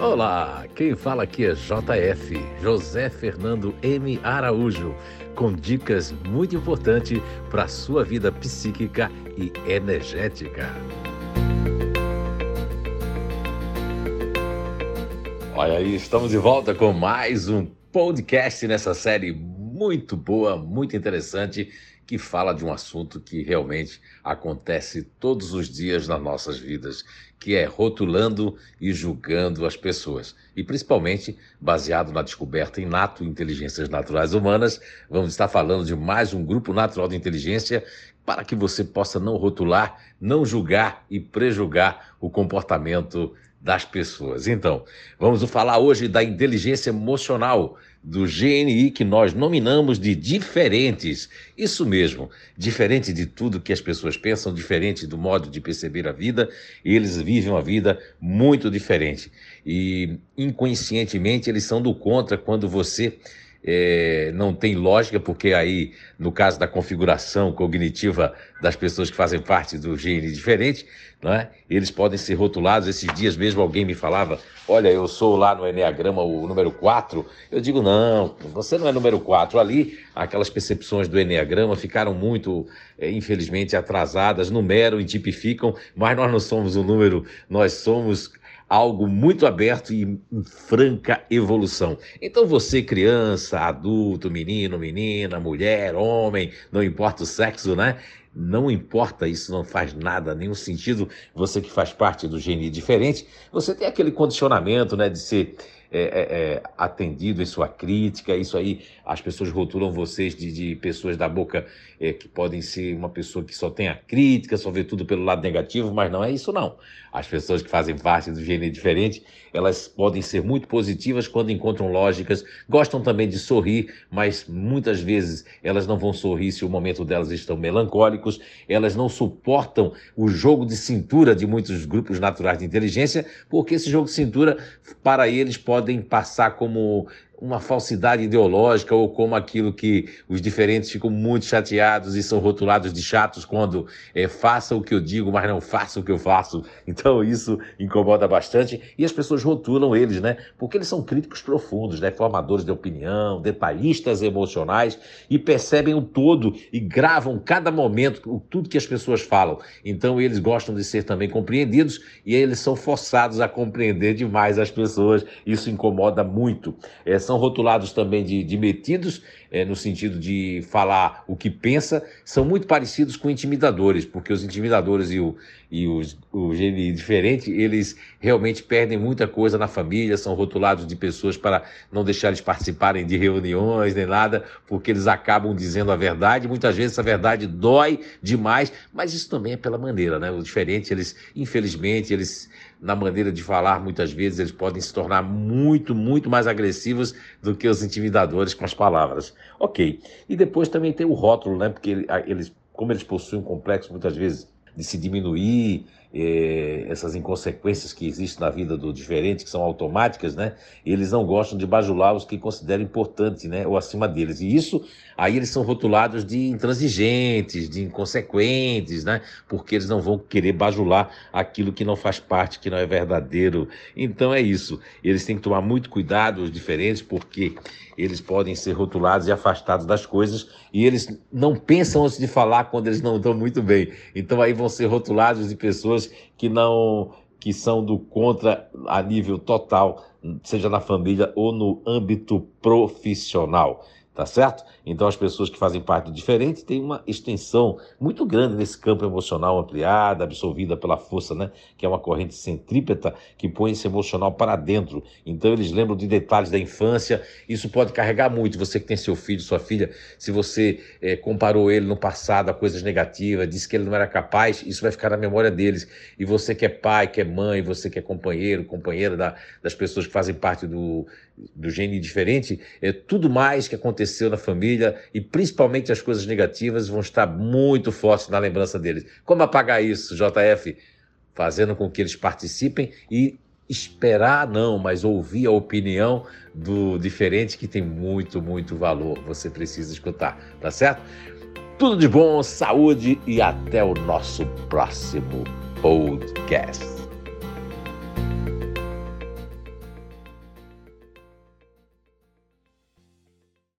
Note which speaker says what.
Speaker 1: Olá, quem fala aqui é JF, José Fernando M. Araújo, com dicas muito importantes para a sua vida psíquica e energética. Olha aí, estamos de volta com mais um podcast nessa série muito boa, muito interessante, que fala de um assunto que realmente acontece todos os dias nas nossas vidas, que é rotulando e julgando as pessoas. E principalmente baseado na descoberta inato inteligências naturais humanas, vamos estar falando de mais um grupo natural de inteligência para que você possa não rotular, não julgar e prejulgar o comportamento das pessoas. Então, vamos falar hoje da inteligência emocional, do GNI que nós nominamos de diferentes. Isso mesmo, diferente de tudo que as pessoas pensam, diferente do modo de perceber a vida, eles vivem uma vida muito diferente. E inconscientemente eles são do contra quando você é, não tem lógica, porque aí, no caso da configuração cognitiva das pessoas que fazem parte do GN diferente, é? eles podem ser rotulados. Esses dias mesmo alguém me falava: Olha, eu sou lá no Enneagrama o número 4. Eu digo: Não, você não é número 4. Ali, aquelas percepções do Enneagrama ficaram muito, é, infelizmente, atrasadas, numeram e tipificam, mas nós não somos o número, nós somos algo muito aberto e em franca evolução. Então você, criança, adulto, menino, menina, mulher, homem, não importa o sexo, né? Não importa, isso não faz nada, nenhum sentido. Você que faz parte do gene diferente, você tem aquele condicionamento, né, de ser é, é, é, atendido em sua crítica. Isso aí, as pessoas rotulam vocês de, de pessoas da boca é, que podem ser uma pessoa que só tem a crítica, só vê tudo pelo lado negativo, mas não é isso não. As pessoas que fazem parte do gênero diferente, elas podem ser muito positivas quando encontram lógicas, gostam também de sorrir, mas muitas vezes elas não vão sorrir se o momento delas estão melancólicos, elas não suportam o jogo de cintura de muitos grupos naturais de inteligência, porque esse jogo de cintura, para eles, pode podem passar como uma falsidade ideológica ou como aquilo que os diferentes ficam muito chateados e são rotulados de chatos quando é, faça o que eu digo, mas não faça o que eu faço. Então isso incomoda bastante e as pessoas rotulam eles, né? Porque eles são críticos profundos, né? Formadores de opinião, detalhistas emocionais e percebem o todo e gravam cada momento tudo que as pessoas falam. Então eles gostam de ser também compreendidos e eles são forçados a compreender demais as pessoas. Isso incomoda muito. Essa são rotulados também de, de metidos, é, no sentido de falar o que pensa, são muito parecidos com intimidadores, porque os intimidadores e o, e os, o gene diferente, eles realmente perdem muita coisa na família, são rotulados de pessoas para não deixar eles participarem de reuniões nem nada, porque eles acabam dizendo a verdade, muitas vezes essa verdade dói demais, mas isso também é pela maneira, né? O diferente, eles, infelizmente, eles na maneira de falar, muitas vezes eles podem se tornar muito, muito mais agressivos do que os intimidadores com as palavras. Ok. E depois também tem o rótulo, né? Porque eles, como eles possuem um complexo muitas vezes de se diminuir, essas inconsequências que existem na vida do diferente, que são automáticas, né? Eles não gostam de bajular os que consideram importantes, né? Ou acima deles. E isso, aí eles são rotulados de intransigentes, de inconsequentes, né? Porque eles não vão querer bajular aquilo que não faz parte, que não é verdadeiro. Então é isso. Eles têm que tomar muito cuidado, os diferentes, porque eles podem ser rotulados e afastados das coisas e eles não pensam antes de falar quando eles não estão muito bem. Então aí vão ser rotulados de pessoas pessoas que não que são do contra a nível total, seja na família ou no âmbito profissional tá certo? Então as pessoas que fazem parte diferente têm uma extensão muito grande nesse campo emocional ampliada, absorvida pela força, né? Que é uma corrente centrípeta que põe esse emocional para dentro. Então eles lembram de detalhes da infância. Isso pode carregar muito. Você que tem seu filho, sua filha, se você é, comparou ele no passado a coisas negativas, disse que ele não era capaz, isso vai ficar na memória deles. E você que é pai, que é mãe, você que é companheiro, companheira da, das pessoas que fazem parte do do gene diferente, é tudo mais que aconteceu na família e principalmente as coisas negativas vão estar muito fortes na lembrança deles. Como apagar isso, JF? Fazendo com que eles participem e esperar não, mas ouvir a opinião do diferente que tem muito, muito valor. Você precisa escutar, tá certo? Tudo de bom, saúde e até o nosso próximo podcast.